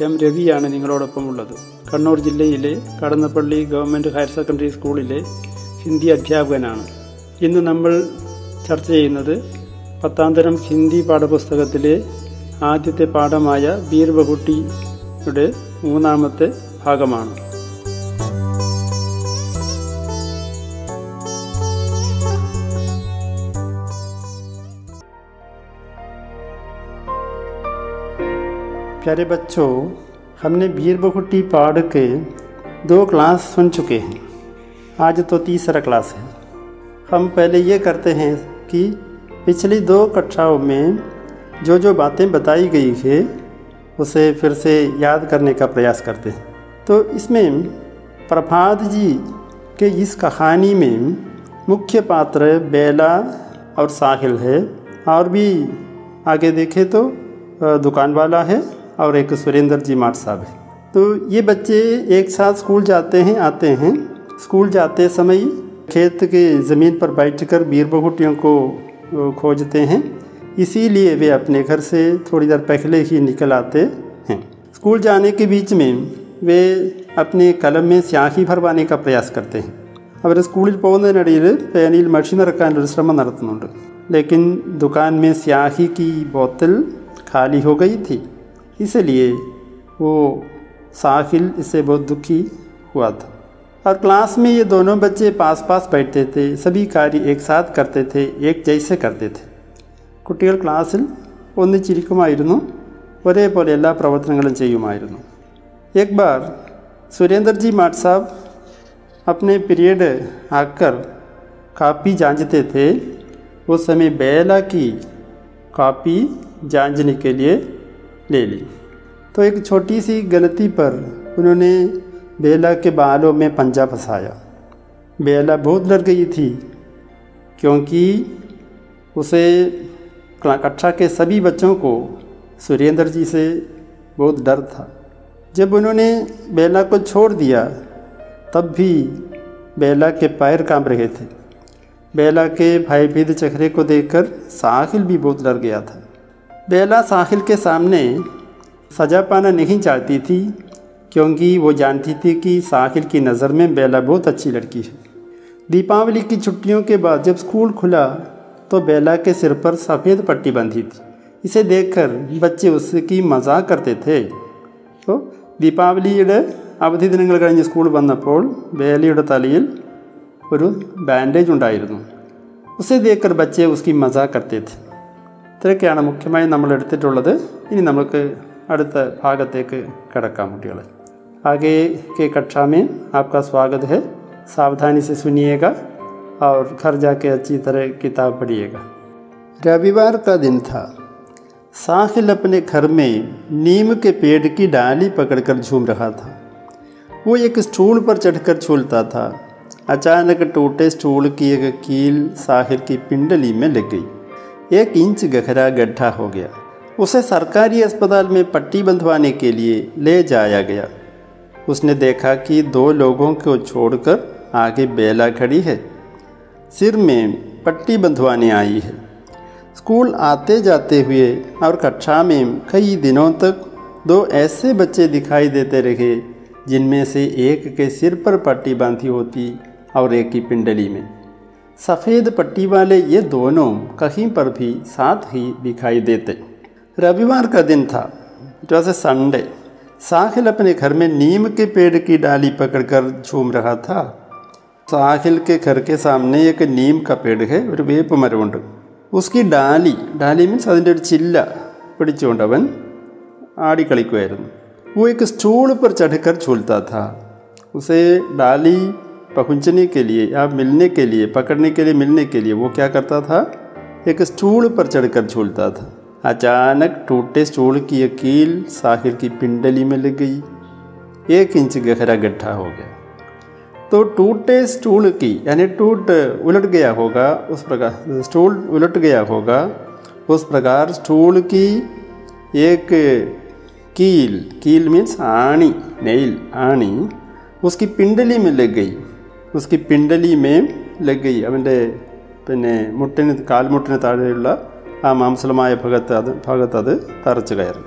M രവിയാണ് നിങ്ങളോടൊപ്പം ഉള്ളത്. കണ്ണൂർ ജില്ലയിലെ കടന്നപ്പള്ളി ഗവൺമെന്റ് ഹയർ സെക്കൻഡറി സ്കൂളിലെ ഹിന്ദി അധ്യാപകനാണ്. ഇന്ന് നമ്മൾ ചർച്ച ചെയ്യുന്നത് പത്താം തരം ഹിന്ദി പാഠപുസ്തകത്തിലെ ആദ്യത്തെ പാഠമായ ബീർബഹുട്ടിയുടെ മൂന്നാമത്തെ ഭാഗമാണ്. प्यारे बच्चों, हमने बीर बहुटी पढ़ के दो क्लास सुन चुके हैं। आज तो तीसरा क्लास है। हम पहले ये करते हैं कि पिछली दो कक्षाओं में जो जो बातें बताई गई है, उसे फिर से याद करने का प्रयास करते हैं। तो इसमें प्रभात जी के इस कहानी में मुख्य पात्र बेला और साहिल है। और भी आगे देखें तो दुकान वाला है। और एक सुरेंद्र जी माट साहब है तो ये बच्चे एक साथ स्कूल जाते हैं आते हैं स्कूल जाते समय खेत के ज़मीन पर बैठकर बीर बहुटियों को खोजते हैं इसीलिए वे अपने घर से थोड़ी देर पहले ही निकल आते हैं स्कूल जाने के बीच में वे अपने कलम में स्याही भरवाने का प्रयास करते हैं അവർ സ്കൂളിൽ പോകുന്നതിനിടയിൽ പേനയിൽ മഷി നിറക്കാനൊരു ശ്രമം നടത്തുന്നുണ്ട് लेकिन दुकान में स्याही की बोतल खाली हो गई थी इसलिए वो साहिल इससे बहुत दुखी हुआ था और क्लास में ये दोनों बच्चे पास पास बैठते थे सभी कार्य एक साथ करते थे एक जैसे करते थे കുട്ടികൾ ക്ലാസ്സിൽ ഒന്നിച്ചിരിക്കുമായിരുന്നു ഒരേപോലെ എല്ലാ പ്രവർത്തനങ്ങളും ചെയ്യുമായിരുന്നു एक बार सुरेंद्र जी माट साहब अपने पीरियड आकर कापी जांचते थे उस समय बेला की कापी जांचने के लिए ले ली। तो एक छोटी सी गलती पर उन्होंने बेला के बालों में पंजा फंसाया। बेला बहुत डर गई थी, क्योंकि उसे कक्षा के सभी बच्चों को सुरेंद्र जी से बहुत डर था। जब उन्होंने बेला को छोड़ दिया, तब भी बेला के पैर काँप रहे थे। बेला के भाई भीद चेहरे को देखकर साहिल भी बहुत डर गया था। बेला साहिल के सामने सजा पाना नहीं चाहती थी क्योंकि वो जानती थी कि साहिल की नज़र में बेला बहुत अच्छी लड़की है दीपावली की छुट्टियों के बाद जब स्कूल खुला तो बेला के सिर पर सफ़ेद पट्टी बंधी थी इसे देखकर बच्चे उसकी मजाक करते थे तो ദീപാവലിയുടെ അവധി ദിനങ്ങൾ കഴിഞ്ഞ് സ്കൂൾ വന്നപ്പോൾ ബേലയുടെ തലയിൽ ഒരു ബാൻഡേജ് ഉണ്ടായിരുന്നു ഉസെ ദേക്കർ ബച്ചെ ഉസ്കി മസാ കർത്തേ थे ഇത്രയൊക്കെയാണ് മുഖ്യമായും നമ്മൾ എടുത്തിട്ടുള്ളത് ഇനി നമുക്ക് അടുത്ത ഭാഗത്തേക്ക് കിടക്കാം കുട്ടികളെ आगे के कक्षा में आपका स्वागत है सावधानी से सुनिएगा और घर जाके अच्छी तरह किताब पढ़िएगा रविवार का दिन था साहिल अपने घर में नीम के पेड़ की डाली पकड़कर झूम रहा था वो एक स्टूल पर चढ़कर झूलता था अचानक टूटे स्टूल की एक कील साहिल की पिंडली में लग गई एक इंच गहरा गड्ढा हो गया। उसे सरकारी अस्पताल में पट्टी बंधवाने के लिए ले जाया गया। उसने देखा कि दो लोगों को छोड़कर आगे बेला खड़ी है। सिर में पट्टी बंधवाने आई है। स्कूल आते जाते हुए और कक्षा में कई दिनों तक दो ऐसे बच्चे दिखाई देते रहे, जिनमें से एक के सिर पर पट्टी बांधी होती और एक की पिंडली में। सफ़ेद पट्टी वाले ये दोनों कहीं पर भी साथ ही दिखाई देते रविवार का दिन था it was a Sunday Sahil अपने घर में नीम के पेड़ की डाली पकड़कर झूम रहा था साहिल के घर के सामने एक नीम का पेड़ है ഒരു വേപ്പ് മരമുണ്ട് ഉസ്കി ഡാലി ഡാലി മീൻസ് അതിൻ്റെ ഒരു ചില്ല പിടിച്ചുകൊണ്ട് അവൻ ആടിക്കളിക്കുമായിരുന്നു वो एक स्टूल पर चढ़कर झूलता था उसे डाली पहुँचने के लिए या मिलने के लिए, पकड़ने के लिए, मिलने के लिए, वो क्या करता था? एक स्टूल पर चढ़कर झूलता था। अचानक टूटे स्टूल की कील साहिल की पिंडली में लग गई। एक इंच गहरा गड्ढा हो गया। तो टूटे स्टूल की, यानी टूट उलट गया होगा, उस प्रकार, स्टूल उलट गया होगा, उस प्रकार स्टूल की एक कील कील मीन्स आणी नेल आणी, उसकी पिंडली में लग गई। उसकी पिंडली में ലഗ് ഗയി അവൻ്റെ പിന്നെ മുട്ടിന് കാൽമുട്ടിന് താഴെയുള്ള ആ മാംസലമായ ഭാഗത്ത് അത് ഭാഗത്ത് അത് തറച്ചു കയറി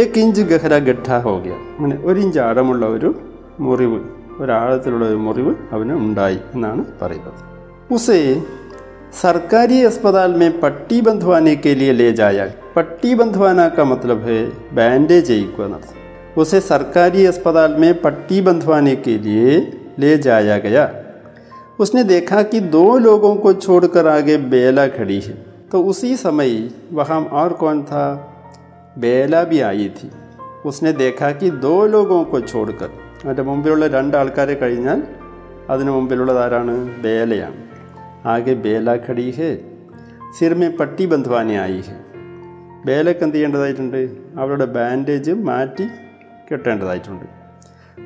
ഏക്ക് ഇഞ്ച് ഗഹര ഗഡ്ഢ ഹോഗ്യ അങ്ങനെ ഒരു ഇഞ്ച് ആഴമുള്ള ഒരു മുറിവ് ഒരാഴത്തിലുള്ള ഒരു മുറിവ് അവന് ഉണ്ടായി എന്നാണ് പറയുന്നത് ഉസേ सरकारी अस्पताल में पट्टी बंधवाने के लिए ले जाया पट्टी बंधवाना का मतलब है बैंडेज को अनर्थ उसे सरकारी अस्पताल में पट्टी बंधवाने के लिए ले जाया गया उसने देखा कि दो लोगों को छोड़कर आगे बेला खड़ी है तो उसी समय वहाँ और कौन था बेला भी आई थी उसने देखा कि दो लोगों को छोड़कर അതിൻ്റെ മുമ്പിലുള്ള രണ്ട് ആൾക്കാരെ കഴിഞ്ഞാൽ അതിന് മുമ്പിലുള്ളത് ആരാണ് ബേലയാണ് ആകെ ബേല ഖടി ഹെ സിർമേ പട്ടി ബന്ധുവാനെ ആയി ഹെ ബേലക്ക് എന്ത് ചെയ്യേണ്ടതായിട്ടുണ്ട് അവരുടെ ബാൻഡേജ് മാറ്റി കെട്ടേണ്ടതായിട്ടുണ്ട്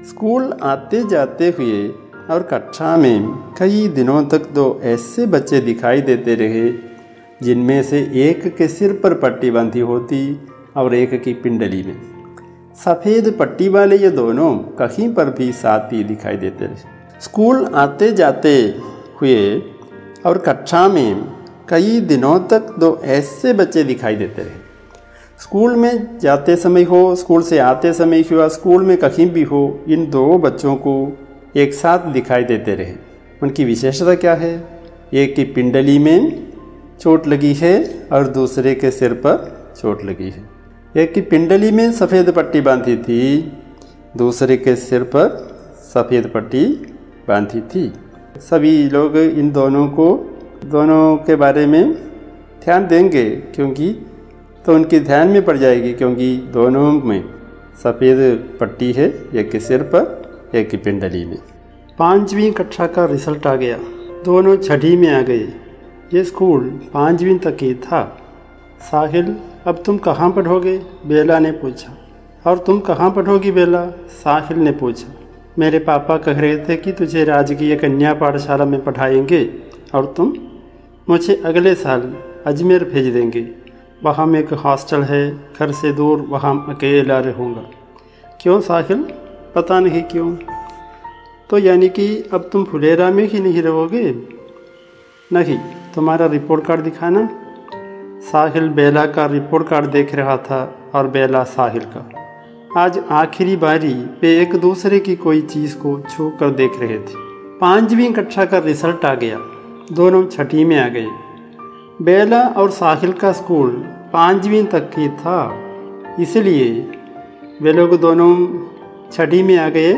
स्कूल आते जाते हुए और कक्षा में कई दिनों तक दो ऐसे बच्चे दिखाई देते रहे, जिनमें से एक के सिर पर पट्टी बांधी होती और एक की पिंडली में। सफ़ेद पट्टी वाले ये दोनों कहीं पर भी साथ ही दिखाई देते रहे। स्कूल आते जाते हुए और कक्षा में कई दिनों तक दो ऐसे बच्चे दिखाई देते रहे। स्कूल में जाते समय हो, स्कूल से आते समय हुआ, स्कूल में कहीं भी हो, इन दो बच्चों को एक साथ दिखाई देते रहे। उनकी विशेषता क्या है? एक की पिंडली में चोट लगी है और दूसरे के सिर पर चोट लगी है। एक की पिंडली में सफ़ेद पट्टी बांधी थी, दूसरे के सिर पर सफ़ेद पट्टी बांधी थी। सभी लोग इन दोनों को, दोनों के बारे में ध्यान देंगे, क्योंकि तो उनकी ध्यान में पड़ जाएगी क्योंकि दोनों में सफ़ेद पट्टी है, एक के सिर पर, एक की पिंडली में। पाँचवीं कक्षा का रिज़ल्ट आ गया। दोनों छठी में आ गए। ये स्कूल पाँचवीं तक ही था। साहिल, अब तुम कहाँ पढ़ोगे? बेला ने पूछा। और तुम कहाँ पढ़ोगी बेला? साहिल ने पूछा। मेरे पापा कह रहे थे कि तुझे राजकीय कन्या पाठशाला में पढ़ाएँगे, और तुम मुझे अगले साल अजमेर भेज देंगे। वहाँ में एक हॉस्टल है, घर से दूर वहाँ अकेला रहूँगा। क्यों साहिल? पता नहीं क्यों। तो यानी कि अब तुम फुलेरा में ही नहीं रहोगे? नहीं, तुम्हारा रिपोर्ट कार्ड दिखाना। साहिल बेला का रिपोर्ट कार्ड देख रहा था और बेला साहिल का। आज आखिरी बारी वे एक दूसरे की कोई चीज़ को छू कर देख रहे थे। पाँचवीं कक्षा का रिज़ल्ट आ गया। दोनों छठी में आ गए। बेला और साहिल का स्कूल पांचवीं तक ही था इसलिए वे लोग दोनों छठी में आ गए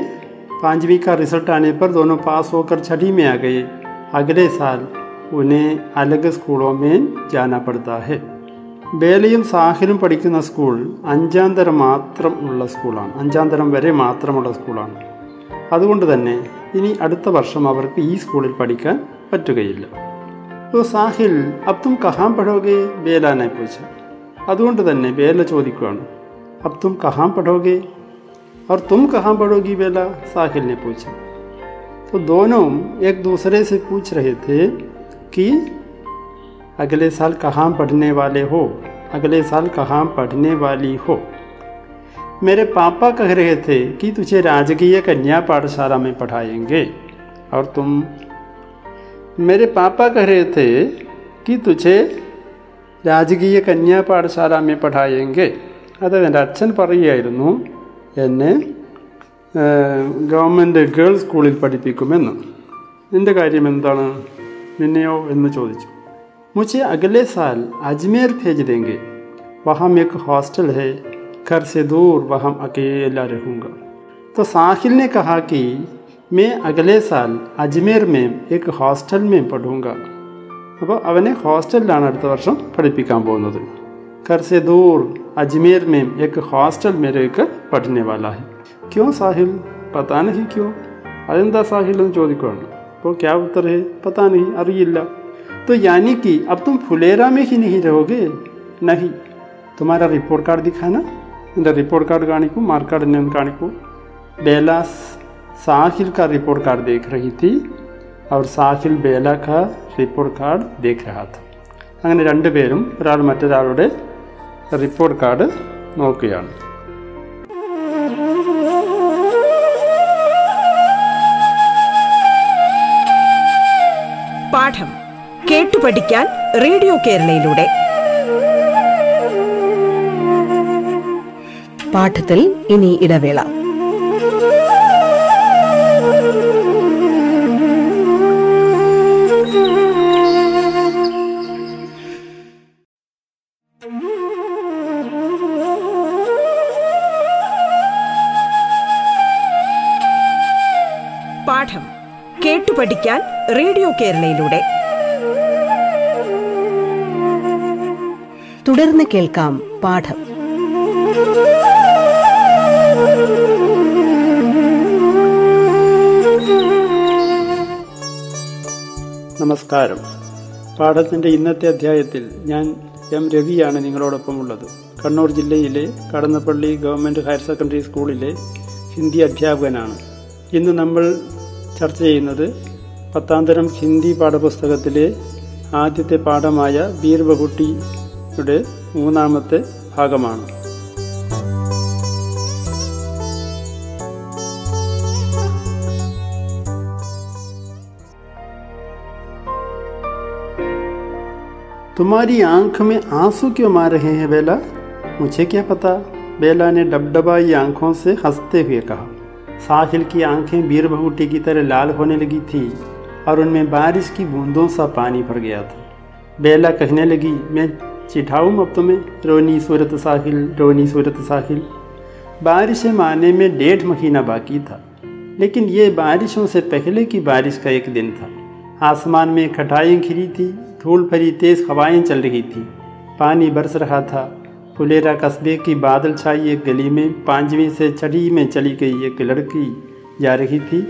पांचवी का रिजल्ट आने पर दोनों पास होकर छठी में आ गए अगले साल उन्हें अलग സ്കൂളോ में जाना पड़ता है ബേലയും സാഹിലും പഠിക്കുന്ന സ്കൂൾ അഞ്ചാം തരം മാത്രം ഉള്ള സ്കൂളാണ് അഞ്ചാം തരം വരെ മാത്രമുള്ള സ്കൂളാണ് അതുകൊണ്ട് തന്നെ ഇനി അടുത്ത വർഷം അവർക്ക് ഈ സ്കൂളിൽ പഠിക്കാൻ പറ്റുകയില്ല तो साहिल, अब तुम कहाँ पढ़ोगे? बेला ने पूछा। പൂച്ച അതുകൊണ്ട് തന്നെ को अब तुम कहाँ पढ़ोगे? और तुम कहाँ पढ़ोगी? बेला साहिल ने पूछा। तो दोनों एक दूसरे से पूछ रहे थे कि, अगले साल कहाँ पढ़ने वाले हो? अगले साल कहाँ पढ़ने वाली हो? मेरे पापा कह रहे थे कि तुझे राजकीय कन्या पाठशाला में पढ़ाएँगे, और तुम मेरे पापा कह रहे थे कि तुझे राजकीय कन्या पाठशाला में पढ़ाएँगे। अच्छन पर गवर्मेंट गेल स्कूल पढ़िपीमें क्यमेंो चोद मुझे अगले साल अजमेर भेज देंगे वहाँ एक हॉस्टल है घर से दूर वहाँ अकेला रहूँगा तो साहिल ने कहा कि मैं अगले साल अजमेर में एक हॉस्टल में पढ़ूँगा അപ്പോൾ അവനെ ഹോസ്റ്റലിലാണ് അടുത്ത വർഷം പഠിപ്പിക്കാൻ പോകുന്നത് घर से दूर अजमेर में एक हॉस्टल में रहकर पढ़ने वाला है क्यों साहिल पता नहीं क्यों അതെന്താ സാഹിൽ എന്ന് ചോദിക്കുകയാണ് അപ്പോൾ ക്യാ ഉത്തർ है पता नहीं അറിയില്ല तो यानी कि अब तुम फुलेरा में ही नहीं रहोगे नहीं तुम्हारा रिपोर्ट कार्ड दिखाना എൻ്റെ റിപ്പോർട്ട് കാർഡ് കാണിക്കൂ मार्क कार्ड ने കാണിക്കൂ बेला साहिल का रिपोर्ट कार्ड देख रही थी और സാഹിൽ ബേല का റിപ്പോർട്ട് കാർഡ് देख रहा था അങ്ങനെ രണ്ടുപേരും ഒരാൾ മറ്റൊരാളുടെ റിപ്പോർട്ട് കാർഡ് നോക്കുകയാണ് പാഠം കേട്ടു പഠിക്കാൻ റേഡിയോ കേരളയിലൂടെ പാഠത്തിൽ ഇനി ഇടവേള പഠിക്കാൻ റേഡിയോ കേരളയിലൂടെ. തുടർന്ന് കേൾക്കാം പാഠം. നമസ്കാരം. പാഠത്തിന്റെ ഇന്നത്തെ അധ്യായത്തിൽ ഞാൻ എം രവിയാണ് നിങ്ങളോടൊപ്പം ഉള്ളത് കണ്ണൂർ ജില്ലയിലെ കടന്നപ്പള്ളി ഗവൺമെന്റ് ഹയർ സെക്കൻഡറി സ്കൂളിലെ ഹിന്ദി അധ്യാപകനാണ്. ഇന്ന് നമ്മൾ ചർച്ച ചെയ്യുന്നത് പത്താം തരം ഹിന്ദി പാഠപുസ്തകത്തിലെ ആദ്യത്തെ പാഠമായ ബീർ ബഹുട്ടിയുടെ മൂന്നാമത്തെ ഭാഗമാണ് तुम्हारी आंख में आंसू क्यों मार रहे हैं बेला मुझे क्या पता बेला ने डबडबाई आंखों से हंसते हुए कहा साहिल की आंखें बीर बहुटी की तरह लाल होने लगी थी और उनमें बारिश की बूंदों सा पानी भर गया था। बेला कहने लगी, मैं चिढ़ाऊँ अब तुम्हें, रोनी सूरत साहिल, रोनी सूरत साहिल? बारिशें माने में डेढ़ महीना बाकी था, लेकिन ये बारिशों से पहले की बारिश का एक दिन था। आसमान में खटाइयाँ खिरी थी, धूल भरी तेज़ हवाएँ चल रही थी। पानी बरस रहा था, फुलेरा कस्बे की बादल छाई एक गली में, पांचवीं से छठी में चली गई एक लड़की जा रही थी।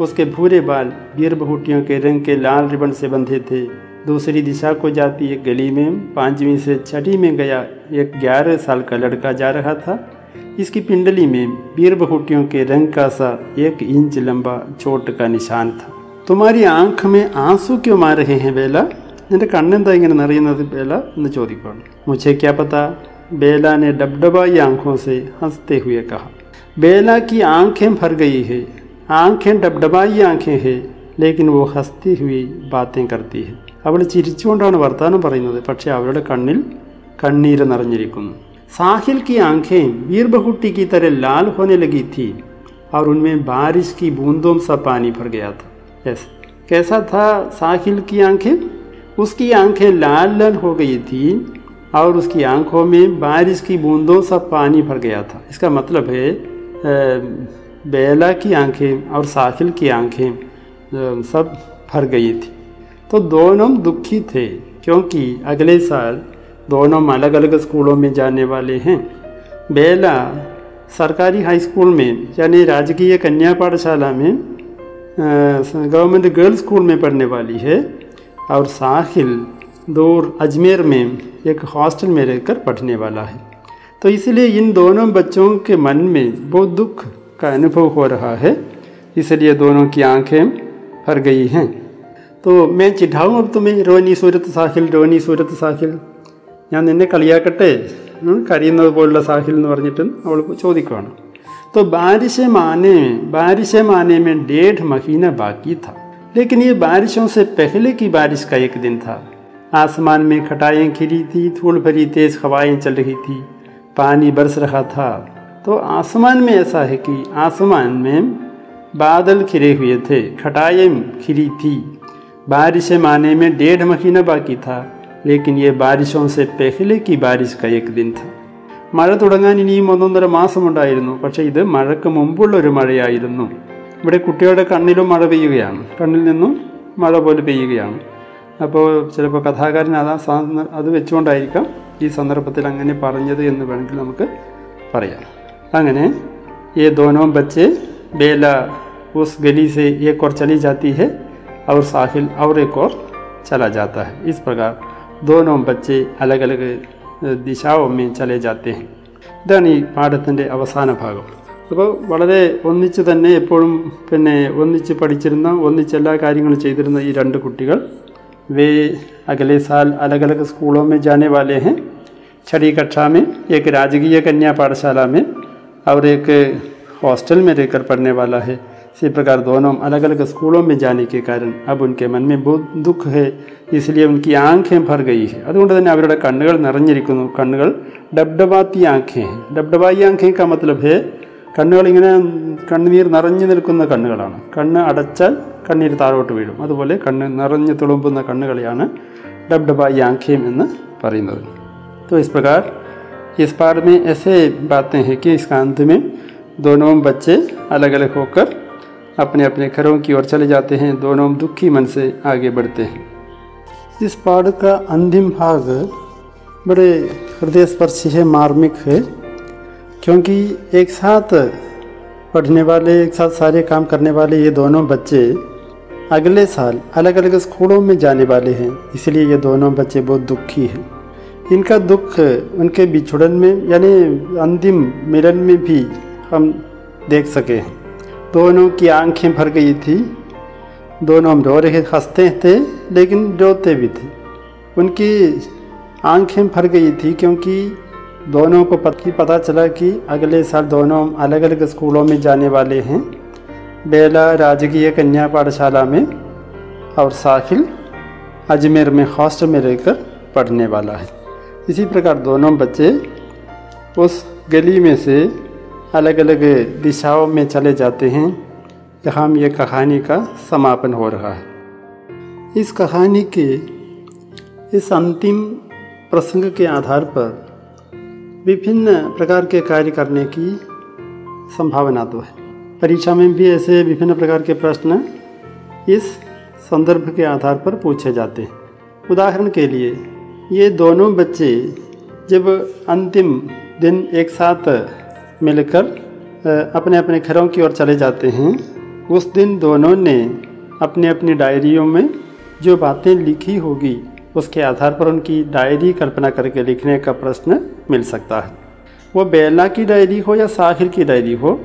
उसके भूरे बाल बीरबहुटियों के रंग के लाल रिबन से बंधे थे। दूसरी दिशा को जाती एक गली में, पाँचवीं से छठी में गया एक ग्यारह साल का लड़का जा रहा था। इसकी पिंडली में बीरबहुटियों के रंग का सा एक इंच लंबा चोट का निशान था। तुम्हारी आँख में आँसू क्यों मार रहे हैं बेला? എൻ്റെ കണ്ണെന്താ ഇങ്ങനെ നിറയുന്നത് ബേല എന്ന് ചോദിക്കുകയാണ് മുझे क्या पता? बेला ने डबडबाई आँखों से हँसते हुए कहा। बेला की आँखें भर गई है। आंखें डबडबाई आंखें हैं लेकिन वो हंसती हुई बातें करती है അവൾ ചിരിച്ചുകൊണ്ടാണ് വർത്തമാനം പറയുന്നത് പക്ഷേ അവളുടെ കണ്ണിൽ കണ്ണീര് നിറഞ്ഞിരിക്കുന്നു साहिल की आंखें वीर बहुट्टी की तरह लाल होने लगी थी और उनमें बारिश की बूंदों सा पानी भर गया था ऐसा कैसा था साहिल की आंखें उसकी आंखें लाल लाल हो गई थी और उसकी आंखों में बारिश की बूंदों सा पानी भर गया था इसका मतलब है बेला की आँखें और साहिल की आँखें सब भर गई थी। तो दोनों दुखी थे, क्योंकि अगले साल दोनों अलग अलग स्कूलों में जाने वाले हैं। बेला सरकारी हाई स्कूल में, यानी राजकीय कन्या पाठशाला में गवर्नमेंट गर्ल्स स्कूल में पढ़ने वाली है और साहिल दूर अजमेर में एक हॉस्टल में रहकर पढ़ने वाला है। तो इसलिए इन दोनों बच्चों के मन में बहुत दुख का अनुभव हो रहा है इसलिए दोनों की आंखें भर गई हैं तो मैं चिढ़ाऊँ अब तुम्हें रोनी सूरत സാഹിൽ രോനി സൂരത്ത് സാഹിൽ ഞാൻ നിന്നെ കളിയാക്കട്ടെ കരയുന്നത് പോലുള്ള സാഹിൽ എന്ന് പറഞ്ഞിട്ട് അവൾ ചോദിക്കുകയാണ് तो बारिश माने में बारिश माने में डेढ़ महीना बाकी था लेकिन ये बारिशों से पहले की बारिश का एक दिन था आसमान में खटाइयाँ खिरी थी धूल भरी तेज हवाएं चल रही थी पानी बरस रहा था तो आसमान में ऐसा है कि आसमान में बादल खिरे हुए थे खटाइयाँ खिरी थी बारिश माने में डेढ़ महीना बाकी था लेकिन ये बारिशों से पहले की बारिश का एक दिन था മഴ തുടങ്ങാൻ ഇനിയും ഒന്നൊന്നര മാസമുണ്ടായിരുന്നു പക്ഷേ ഇത് മഴയ്ക്ക് മുമ്പുള്ള ഒരു മഴയായിരുന്നു ഇവിടെ കുട്ടികളുടെ കണ്ണിലും മഴ പെയ്യുകയാണ് കണ്ണിൽ നിന്നും മഴ പോലെ പെയ്യുകയാണ് അപ്പോൾ ചിലപ്പോൾ കഥാകാരൻ അതാ അത് വെച്ചുകൊണ്ടായിരിക്കാം ഈ സന്ദർഭത്തിൽ അങ്ങനെ പറഞ്ഞത് എന്ന് വേണമെങ്കിൽ നമുക്ക് പറയാം अंगने ये दोनों बच्चे बेला उस गली से एक और चली जाती है और साहिल और एक और चला जाता है। इस प्रकार दोनों बच्चे अलग अलग दिशाओं में चले जाते हैं। इधर ई पाठे अवसान भाग। अब तो वाले तेज पढ़ी क्यों ई रु कुछ वे अगले साल अलग अलग स्कूलों में जाने वाले हैं। छड़ी कक्षा में, एक राजकीय कन्या पाठशाला में और एक हॉस्टल में रहकर पढ़ने वाला है इसी प्रकार दोनों अलग अलग स्कूलों में जाने के कारण अब उनके मन में बहुत दुख है इसलिए उनकी आंखें भर गई है അതുകൊണ്ട് തന്നെ അവരുടെ കണ്ണുകൾ നിറഞ്ഞിരിക്കുന്നു കണ്ണുകൾ ഡബ്ഡബാത്തി ആഖേ ഡബ്ഡബായി ആഖേ കാ മത്ലബ് ഹേ കണ്ണുകൾ ഇങ്ങനെ കണ്ണുനീർ നിറഞ്ഞു നിൽക്കുന്ന കണ്ണുകളാണ് കണ്ണ് അടച്ചാൽ കണ്ണീര് താഴോട്ട് വീഴും അതുപോലെ കണ്ണ് നിറഞ്ഞു തുളുമ്പുന്ന കണ്ണുകളെയാണ് ഡബ്ഡബായി ആഖേം എന്ന് പറയുന്നത് तो इस पाठ में ऐसे बातें हैं कि इस अंत में दोनों बच्चे अलग अलग होकर अपने अपने घरों की ओर चले जाते हैं। दोनों दुखी मन से आगे बढ़ते हैं। इस पाठ का अंतिम भाग बड़े हृदय स्पर्शी है, मार्मिक है, क्योंकि एक साथ पढ़ने वाले, एक साथ सारे काम करने वाले ये दोनों बच्चे अगले साल अलग अलग स्कूलों में जाने वाले हैं। इसलिए ये दोनों बच्चे बहुत दुखी हैं। इनका दुख उनके बिछुड़न में यानी अंतिम मिलन में भी हम देख सके दोनों की आँखें भर गई थी। दोनों हम रो रहे हँसते थे लेकिन रोते भी थे। उनकी आँखें भर गई थी क्योंकि दोनों को पत, पता चला कि अगले साल दोनों अलग अलग स्कूलों में जाने वाले हैं। बेला राजकीय कन्या पाठशाला में और साहिल अजमेर में हॉस्टल में रहकर पढ़ने वाला है। इसी प्रकार दोनों बच्चे उस गली में से अलग अलग दिशाओं में चले जाते हैं। यहाँ ये कहानी का समापन हो रहा है। इस कहानी के इस अंतिम प्रसंग के आधार पर विभिन्न प्रकार के कार्य करने की संभावना तो है। परीक्षा में भी ऐसे विभिन्न प्रकार के प्रश्न इस संदर्भ के आधार पर पूछे जाते हैं। उदाहरण के लिए ये दोनों बच्चे जब अंतिम दिन एक साथ मिलकर अपने अपने घरों की ओर चले जाते हैं, उस दिन दोनों ने अपने अपनी डायरियों में जो बातें लिखी होगी, उसके आधार पर उनकी डायरी कल्पना करके लिखने का प्रश्न मिल सकता है। वो बेला की डायरी हो या साहिर की डायरी हो,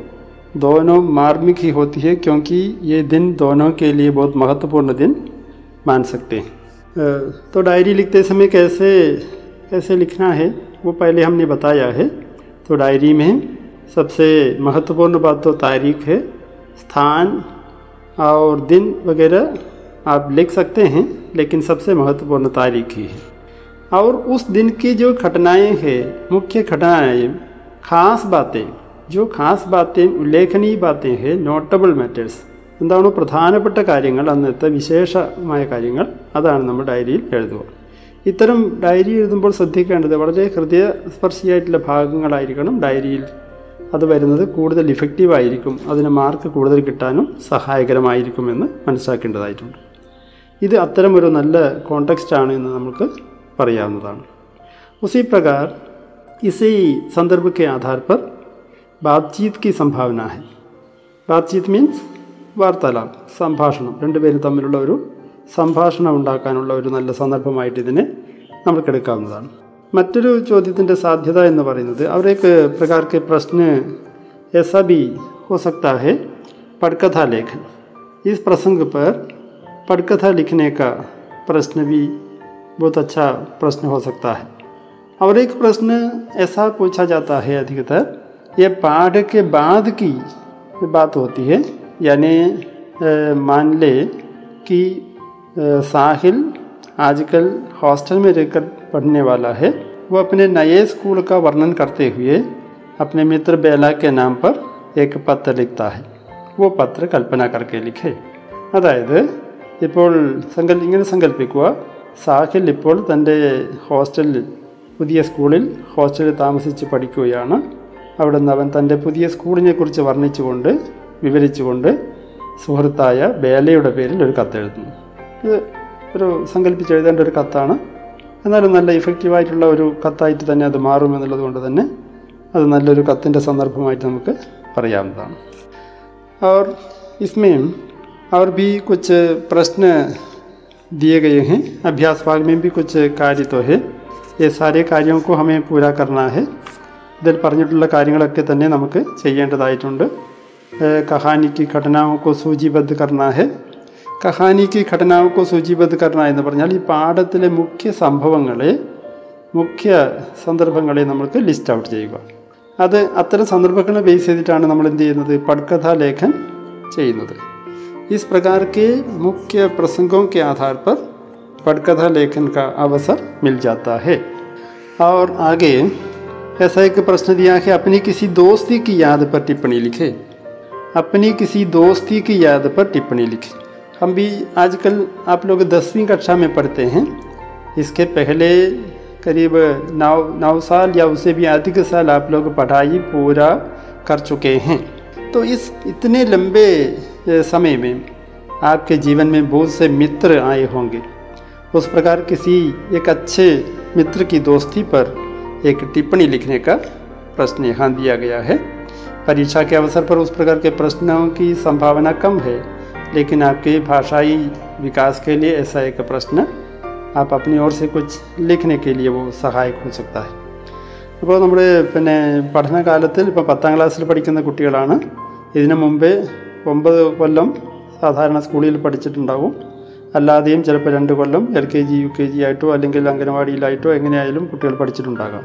दोनों मार्मिक ही होती है, क्योंकि ये दिन दोनों के लिए बहुत महत्वपूर्ण दिन मान सकते हैं। तो डायरी लिखते समय कैसे कैसे लिखना है, वो पहले हमने बताया है। तो डायरी में सबसे महत्वपूर्ण बात तो तारीख है, स्थान और दिन वगैरह आप लिख सकते हैं, लेकिन सबसे महत्वपूर्ण तारीख ही है। और उस दिन की जो घटनाएँ हैं, मुख्य घटनाएँ, खास बातें, जो खास बातें, उल्लेखनीय बातें हैं, नोटेबल मैटर्स എന്താണോ പ്രധാനപ്പെട്ട കാര്യങ്ങൾ അന്നത്തെ വിശേഷമായ കാര്യങ്ങൾ അതാണ് നമ്മൾ ഡയറിയിൽ എഴുതുക ഇത്തരം ഡയറി എഴുതുമ്പോൾ ശ്രദ്ധിക്കേണ്ടത് വളരെ ഹൃദയസ്പർശിയായിട്ടുള്ള ഭാഗങ്ങളായിരിക്കണം ഡയറിയിൽ അത് വരുന്നത് കൂടുതൽ ഇഫക്റ്റീവ് ആയിരിക്കും അതിന് മാർക്ക് കൂടുതൽ കിട്ടാനും സഹായകരമായിരിക്കുമെന്ന് മനസ്സിലാക്കേണ്ടതായിട്ടുണ്ട് ഇത് അത്തരമൊരു നല്ല കോണ്ടെക്സ്റ്റ് ആണ് എന്ന് നമുക്ക് പറയാവുന്നതാണ് उसी प्रकार इसी संदर्भ के आधार पर बातचीत की संभावना है ബാത്ചീത് മീൻസ് വാർത്താലാപ് സംഭാഷണം രണ്ടുപേരും തമ്മിലുള്ള ഒരു സംഭാഷണം ഉണ്ടാക്കാനുള്ള ഒരു നല്ല സന്ദർഭമായിട്ട് ഇതിനെ നമുക്ക് എടുക്കാവുന്നതാണ് മറ്റൊരു ചോദ്യത്തിൻ്റെ സാധ്യത എന്ന് പറയുന്നത് അവരേക്ക് പ്രകാരക്ക് പ്രശ്ന ऐसा भी हो सकता है पटकथा लेखन इस प्रसंग पर पटकथा लिखने का प्रश्न भी बहुत अच्छा प्रश्न हो सकता है और एक प्रश्न ऐसा पूछा जाता है अधिकतर ये पाठ के बाद की बात होती है यानी मान ले कि साहिल आजकल हॉस्टल में रहकर पढ़ने वाला है वो अपने नए स्कूल का वर्णन करते हुए अपने मित्र बेला के नाम पर एक पत्र लिखता है वो पत्र कल्पना करके लिखे അതായത് ഇപ്പോൾ സങ്കൽ ഇങ്ങനെ സങ്കല്പിക്കുക സാഹിൽ ഇപ്പോൾ തൻ്റെ ഹോസ്റ്റലിൽ പുതിയ സ്കൂളിൽ ഹോസ്റ്റലിൽ താമസിച്ച് പഠിക്കുകയാണ് അവിടെ നിന്ന് അവൻ തൻ്റെ പുതിയ സ്കൂളിനെ കുറിച്ച് വർണ്ണിച്ചുകൊണ്ട് വിവരിച്ചുകൊണ്ട് സുഹൃത്തായ ബേലയുടെ പേരിൽ ഒരു കത്തെഴുതുന്നു ഇത് ഒരു സങ്കല്പിച്ച് എഴുതേണ്ട ഒരു കത്താണ് എന്നാലും നല്ല ഇഫക്റ്റീവായിട്ടുള്ള ഒരു കത്തായിട്ട് തന്നെ അത് മാറും എന്നുള്ളത് കൊണ്ട് തന്നെ അത് നല്ലൊരു കത്തിൻ്റെ സന്ദർഭമായിട്ട് നമുക്ക് പറയാവുന്നതാണ് और इसमें और भी कुछ प्रश्न दिए गए हैं अभ्यास भाग में भी कुछ कार्य तो है ये सारे കാര്യവും को हमें पूरा करना है ഇതിൽ പറഞ്ഞിട്ടുള്ള കാര്യങ്ങളൊക്കെ തന്നെ നമുക്ക് ചെയ്യേണ്ടതായിട്ടുണ്ട് कहानी की घटनाओं को सूचीबद्ध करना है। कहानी की घटनाओं को सूचीबद्ध करना है पर पाठ मुख्य संभव मुख्य संदर्भ नमुक लिस्ट अब अतर संदर्भ बेस नामे पड़कथ लेखन इस प्रकार के मुख्य प्रसंगों के आधार पर पड़कथ लेखन का अवसर मिल जाता है और आगे ऐसा एक प्रश्न दिया है, अपनी किसी दोस्ती की याद पर टिप्पणी लिखे। अपनी किसी दोस्ती की याद पर टिप्पणी लिखी। हम भी आजकल आप लोग दसवीं कक्षा में पढ़ते हैं। इसके पहले करीब नौ नौ साल या उससे भी अधिक साल आप लोग पढ़ाई पूरा कर चुके हैं। तो इस इतने लंबे समय में आपके जीवन में बहुत से मित्र आए होंगे। उस प्रकार किसी एक अच्छे मित्र की दोस्ती पर एक टिप्पणी लिखने का प्रश्न यहाँ दिया गया है। परीक्षा के अवसर पर उस प्रकार के प्रश्नों की संभावना कम है लेकिन आपके भाषाई विकास के लिए ऐसा एक प्रश्न आप अपनी ओर से कुछ लिखने के लिए वो सहायक हो सकता है അപ്പോൾ നമ്മുടെ പിന്നെ പഠനകാലത്തിൽ ഇപ്പോൾ പത്താം ക്ലാസ്സിൽ പഠിക്കുന്ന കുട്ടികളാണ് ഇതിനു മുമ്പേ ഒമ്പത് കൊല്ലം സാധാരണ സ്കൂളിൽ പഠിച്ചിട്ടുണ്ടാവും അല്ലാതെയും ചിലപ്പോൾ രണ്ട് കൊല്ലം L K G U K G ആയിട്ടോ അല്ലെങ്കിൽ അംഗനവാടിയിലായിട്ടോ എങ്ങനെയായാലും കുട്ടികൾ പഠിച്ചിട്ടുണ്ടാകാം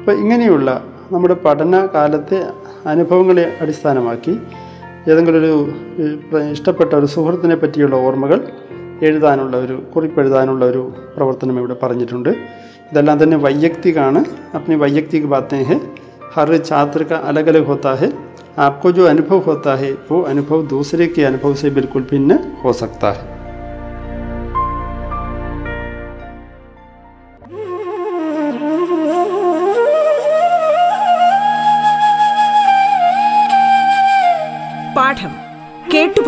അപ്പോൾ ഇങ്ങനെയുള്ള നമ്മുടെ പഠനകാലത്തെ അനുഭവങ്ങളെ അടിസ്ഥാനമാക്കി ഏതെങ്കിലും ഒരു ഏഹ്, പ്ര- ഇഷ്ടപ്പെട്ട ഒരു സുഹൃത്തിനെ പറ്റിയുള്ള ഓർമ്മകൾ എഴുതാനുള്ള ഒരു കുറിപ്പ് എഴുതാനുള്ള ഒരു പ്രവർത്തനം ഇവിടെ പറഞ്ഞിട്ടുണ്ട് ഇതെല്ലാം തന്നെ വൈയക്തികാണ് अपनी वैयक्तिक बातें हैं हर छात्र का अलग अलग होता है आपको जो अनुभव होता है वो अनुभव दूसरे के अनुभव से बिल्कुल भिन्न हो सकता है